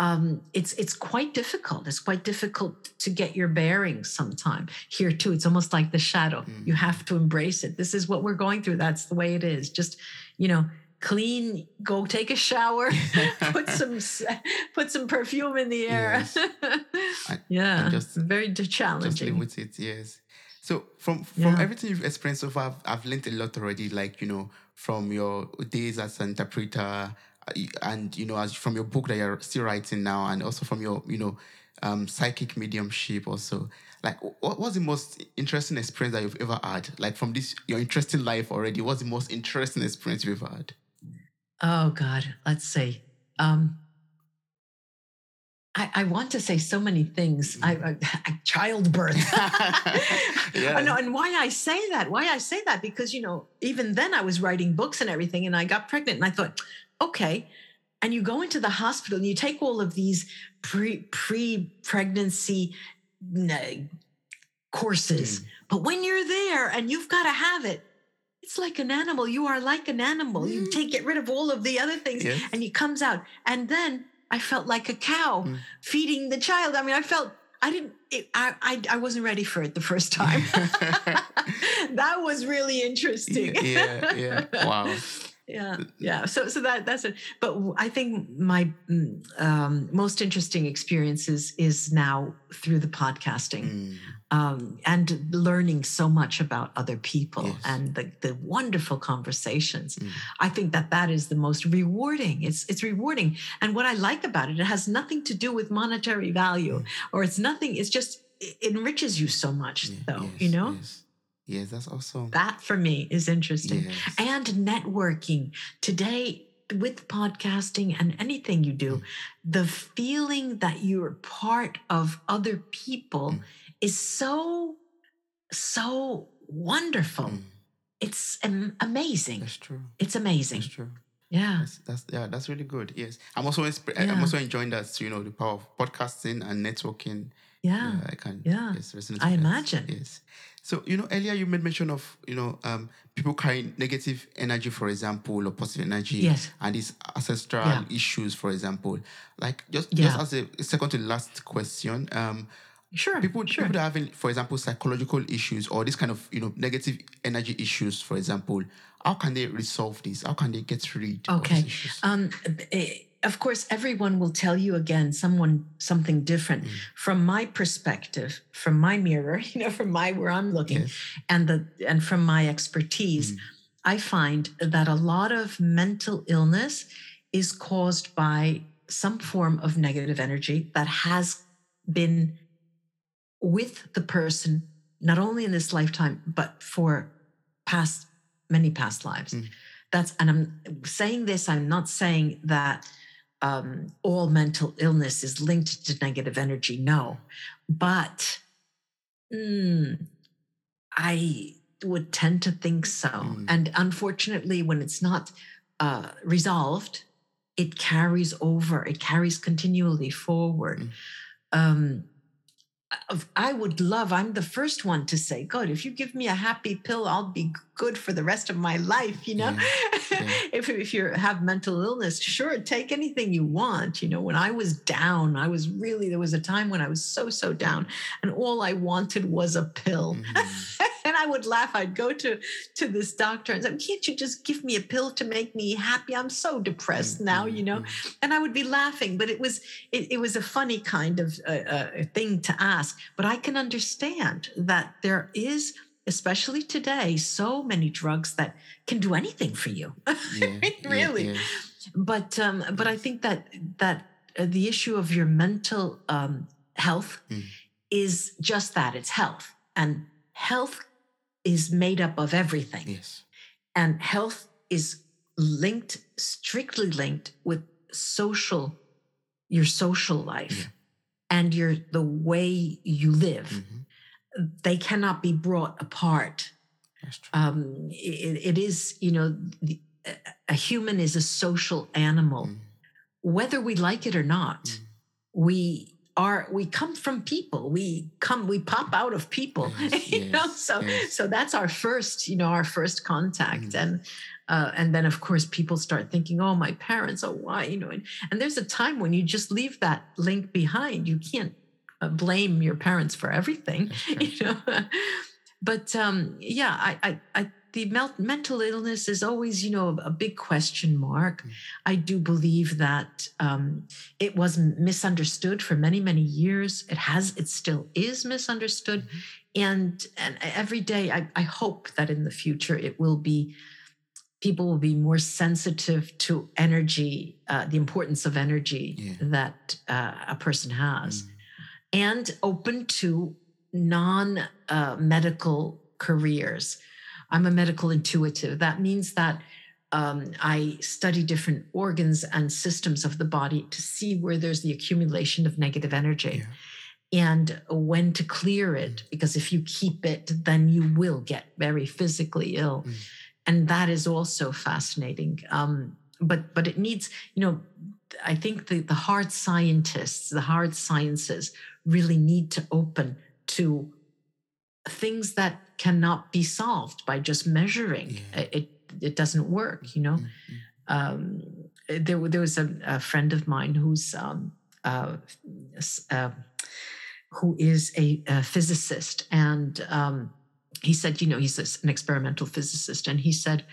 Um, it's it's quite difficult. It's quite difficult to get your bearings sometime. Here too, it's almost like the shadow. Mm. You have to embrace it. This is what we're going through. That's the way it is. Just you know, clean. Go take a shower. put some put some perfume in the air. Yes. Yeah, and just- very challenging. Just live with it, yes. So from from Yeah. everything you've experienced so far, I've, I've learned a lot already. Like you know, from your days as an interpreter, uh, and you know, as from your book that you're still writing now, and also from your you know, um, psychic mediumship. Also, like, wh- what was the most interesting experience that you've ever had? Like from this your interesting life already, what's the most interesting experience you've ever had? Oh God, let's see. Um, I, I want to say so many things. I, I childbirth. Yeah. Know, and why I say that? Why I say that? Because you know, even then I was writing books and everything, and I got pregnant, and I thought, okay. And you go into the hospital and you take all of these pre pre pregnancy courses, Mm. but when you're there and you've got to have it, it's like an animal. You are like an animal. You Mm. take get rid of all of the other things, Yes. and it comes out. And then I felt like a cow Mm. feeding the child. I mean, I felt I didn't. It, I, I I wasn't ready for it the first time. that was really interesting. yeah, yeah. Wow. yeah, yeah. So so that that's it. But I think my mm, um, most interesting experiences is now through the podcasting Mm. Um, and learning so much about other people Yes. and the, the wonderful conversations. Mm. I think that that is the most rewarding. It's it's rewarding, and what I like about it, it has nothing to do with monetary value, Mm. or it's nothing. It's just it enriches you so much, Yeah, though. yes, you know Yes. yes, that's awesome. that for me is interesting, Yes. and networking today. With podcasting and anything you do, Mm. the feeling that you're part of other people Mm. Is so so wonderful. Mm. It's am- amazing. That's true. It's amazing. That's true. Yeah. That's, that's yeah, that's really good. Yes, I'm also insp- I'm also enjoying that. You know, the power of podcasting and networking. Yeah. I can. Yeah. Yes, I with that. imagine. Yes. So you know, earlier you made mention of you know um, people carrying negative energy, for example, or positive energy, Yes. and these ancestral Yeah. issues, for example. Like just Yeah. just as a second to last question, um, Sure. people sure. people that are having, for example, psychological issues or this kind of you know negative energy issues, for example, how can they resolve this? How can they get rid of Okay. issues? Um, eh, of course, everyone will tell you again someone something different. Mm. From my perspective, from my mirror, you know, from my where I'm looking, yes. and the and from my expertise, Mm. I find that a lot of mental illness is caused by some form of negative energy that has been with the person not only in this lifetime but for past many past lives Mm. that's and i'm saying this i'm not saying that um, all mental illness is linked to negative energy no but mm, i would tend to think so Mm. and unfortunately when it's not uh, resolved it carries over it carries continually forward Mm. um, I would love, I'm the first one to say, God, if you give me a happy pill, I'll be good for the rest of my life. You know, Yeah. if, if you have mental illness, sure, take anything you want. You know, when I was down, I was really, there was a time when I was so, so down, and all I wanted was a pill. Mhm. I would laugh. I'd go to to this doctor and say, "Can't you just give me a pill to make me happy? I'm so depressed now, you know." Mhm. And I would be laughing, but it was it, it was a funny kind of uh, uh, thing to ask. But I can understand that there is, especially today, so many drugs that can do anything for you. Yeah, yeah, really. yeah. But um, but I think that that uh, the issue of your mental um, health Mm. is just that it's health. And health is made up of everything. Yes. And health is linked, strictly linked with social, your social life Yeah. and your the way you live. Mhm. They cannot be brought apart. Um, it, it is, you know, the, a- a human is a social animal, Mm. whether we like it or not. Mm. We are we come from people. We come we pop out of people. Yes, you know, so yes. so that's our first, you know, our first contact, Mm. and uh, and then of course people start thinking, oh, my parents, oh, why, you know, and, and there's a time when you just leave that link behind. You can't uh, blame your parents for everything, you know. but um, yeah, I, I, I the mel- mental illness is always, you know, a big question mark. Mm. I do believe that um, it was misunderstood for many, many years. It has, it still is misunderstood, Mhm. and and every day I, I hope that in the future it will be. People will be more sensitive to energy, uh, the importance of energy Yeah. that uh, a person has Mm. and open to non uh, medical careers. I'm a medical intuitive. That means that um, I study different organs and systems of the body to see where there's the accumulation of negative energy Yeah. and when to clear it. Because if you keep it, then you will get very physically ill. Mm. And that is also fascinating. Um, but but it needs, you know, I think the, the hard scientists, the hard sciences really need to open to things that cannot be solved by just measuring. Yeah. It, it doesn't work, you know. Mm, mm. Um, there, there was a, a friend of mine who's um, uh, uh, who is a, a physicist, and um, he said, you know, he's an experimental physicist, and he said,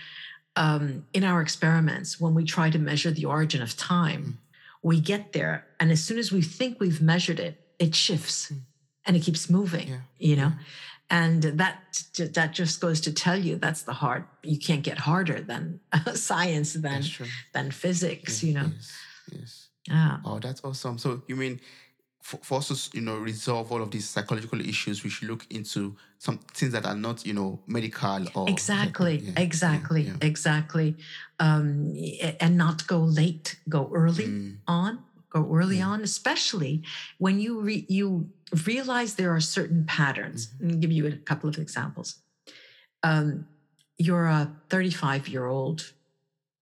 um, in our experiments, when we try to measure the origin of time, Mm. we get there, and as soon as we think we've measured it, it shifts Mm. and it keeps moving. Yeah. You know. And that that just goes to tell you that's the hard. You can't get harder than science than than physics. Yes, You know, Yes. yes. yeah, Oh, that's awesome. So you mean for, for us to you know resolve all of these psychological issues, we should look into some things that are not you know medical or exactly, Yeah, yeah, exactly, yeah. exactly, um, and not go late, go early Mm, on, go early Yeah. on, especially when you re- you realize there are certain patterns. Mhm. I'll give you a couple of examples. Um, you're a 35 year old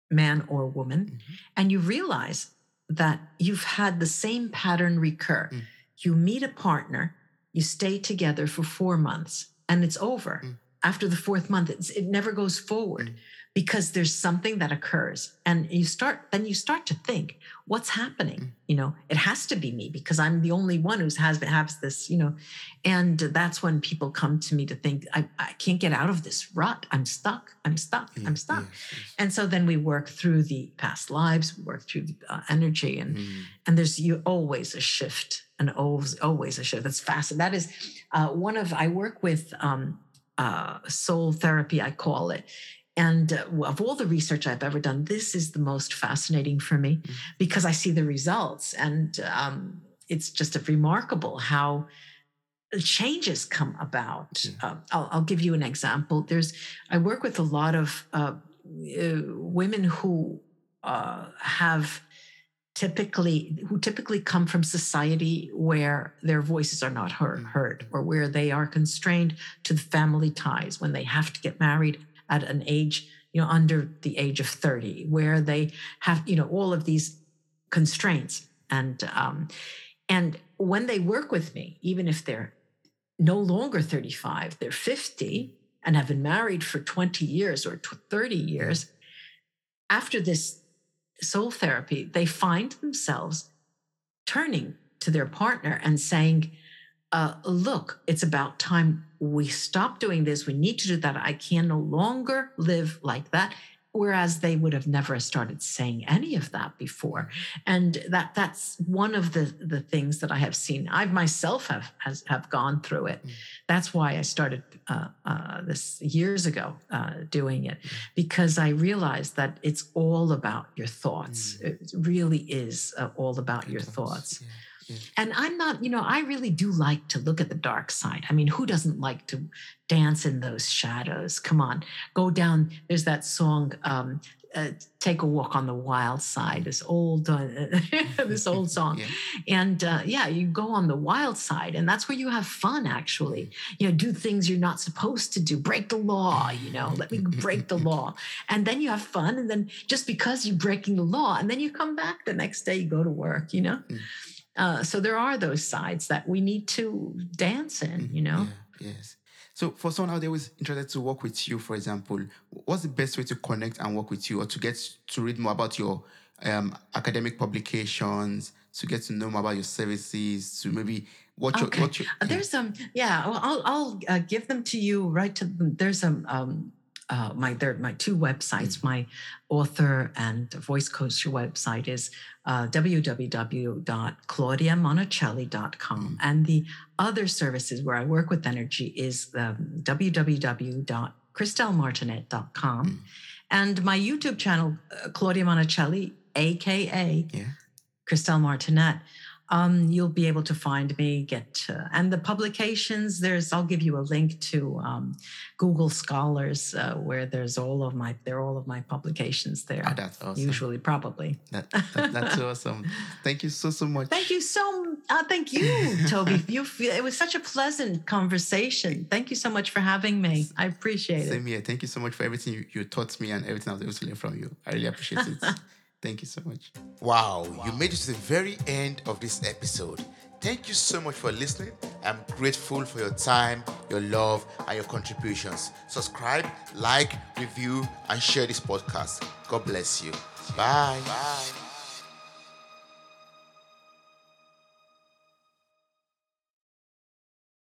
man or woman, mhm. and you realize that you've had the same pattern recur. Mm. You meet a partner, you stay together for four months, and it's over. Mm. After the fourth month, it's, it never goes forward Mm. Because there's something that occurs, and you start. Then you start to think, "What's happening?" Mm. You know, it has to be me because I'm the only one who's has has this. You know, and that's when people come to me to think, "I, I can't get out of this rut. I'm stuck. I'm stuck. Yeah, I'm stuck." And so then we work through the past lives, we work through the uh, energy, and Mm, and there's you always a shift, and always always a shift. That's fascinating. That is uh, one of I work with um, uh, soul therapy, I call it. And uh, of all the research I've ever done, this is the most fascinating for me Mhm. because I see the results, and um, it's just remarkable how changes come about. Yeah. Uh, I'll, I'll give you an example. There's I work with a lot of uh, uh, women who uh, have typically who typically come from society where their voices are not heard, Mm. heard or where they are constrained to the family ties when they have to get married at an age you know under the age of 30 where they have you know all of these constraints. And um and when they work with me even if they're no longer 35 they're 50 and have been married for 20 years or 30 years after this soul therapy they find themselves turning to their partner and saying uh, look it's about time we stop doing this. We need to do that. I can no longer live like that. Whereas they would have never started saying any of that before. And that that's one of the the things that i have seen. I myself have has, have gone through it. Mm. that's why i started uh, uh, this years ago uh, doing it because i realized that it's all about your thoughts. It really is uh, all about your thoughts. Yeah, yeah. and I'm not, you know, I really do like to look at the dark side. I mean, who doesn't like to dance in those shadows? Come on, go down. There's that song, um, uh, "Take a Walk on the Wild Side." This old, uh, this old song, Yeah. and uh, yeah, you go on the wild side, and that's where you have fun. Actually, you know, do things you're not supposed to do, break the law. You know, let me break the law, and then you have fun. And then just because you're breaking the law, and then you come back the next day, you go to work. You know. Mm. Uh, so there are those sides that we need to dance in, you know. Yeah, yes. So for someone out there who's interested to work with you, for example, what's the best way to connect and work with you or to get to read more about your um, academic publications, to get to know more about your services, to maybe what your Okay. what your Uh, There's some, yeah. Well, I'll I'll uh, give them to you right to. There's some um, uh, my there my two websites. My author and voice coach website is uh, www.claudiamonticelli.com, and the other services where I work with energy is um, www.christelmartinet.com, Mm. and my YouTube channel uh, Claudia Monticelli, aka yeah. Christelle Martinet. Um, you'll be able to find me. Get uh, and the publications. There's. I'll give you a link to um, Google Scholars, uh, where there's all of my. There are all of my publications there. Ah, that's awesome. Usually, probably. That, that- that's awesome. Thank you so so much. Thank you so. Uh, thank you, Toby. You. It was such a pleasant conversation. Thank you so much for having me. I appreciate it. Same here. Thank you so much for everything you, you taught me and everything I was able to learn from you. I really appreciate it. Thank you so much. Wow, you made it to the very end of this episode. Thank you so much for listening. I'm grateful for your time, your love, and your contributions. Subscribe, like, review, and share this podcast. God bless you. Bye. Bye.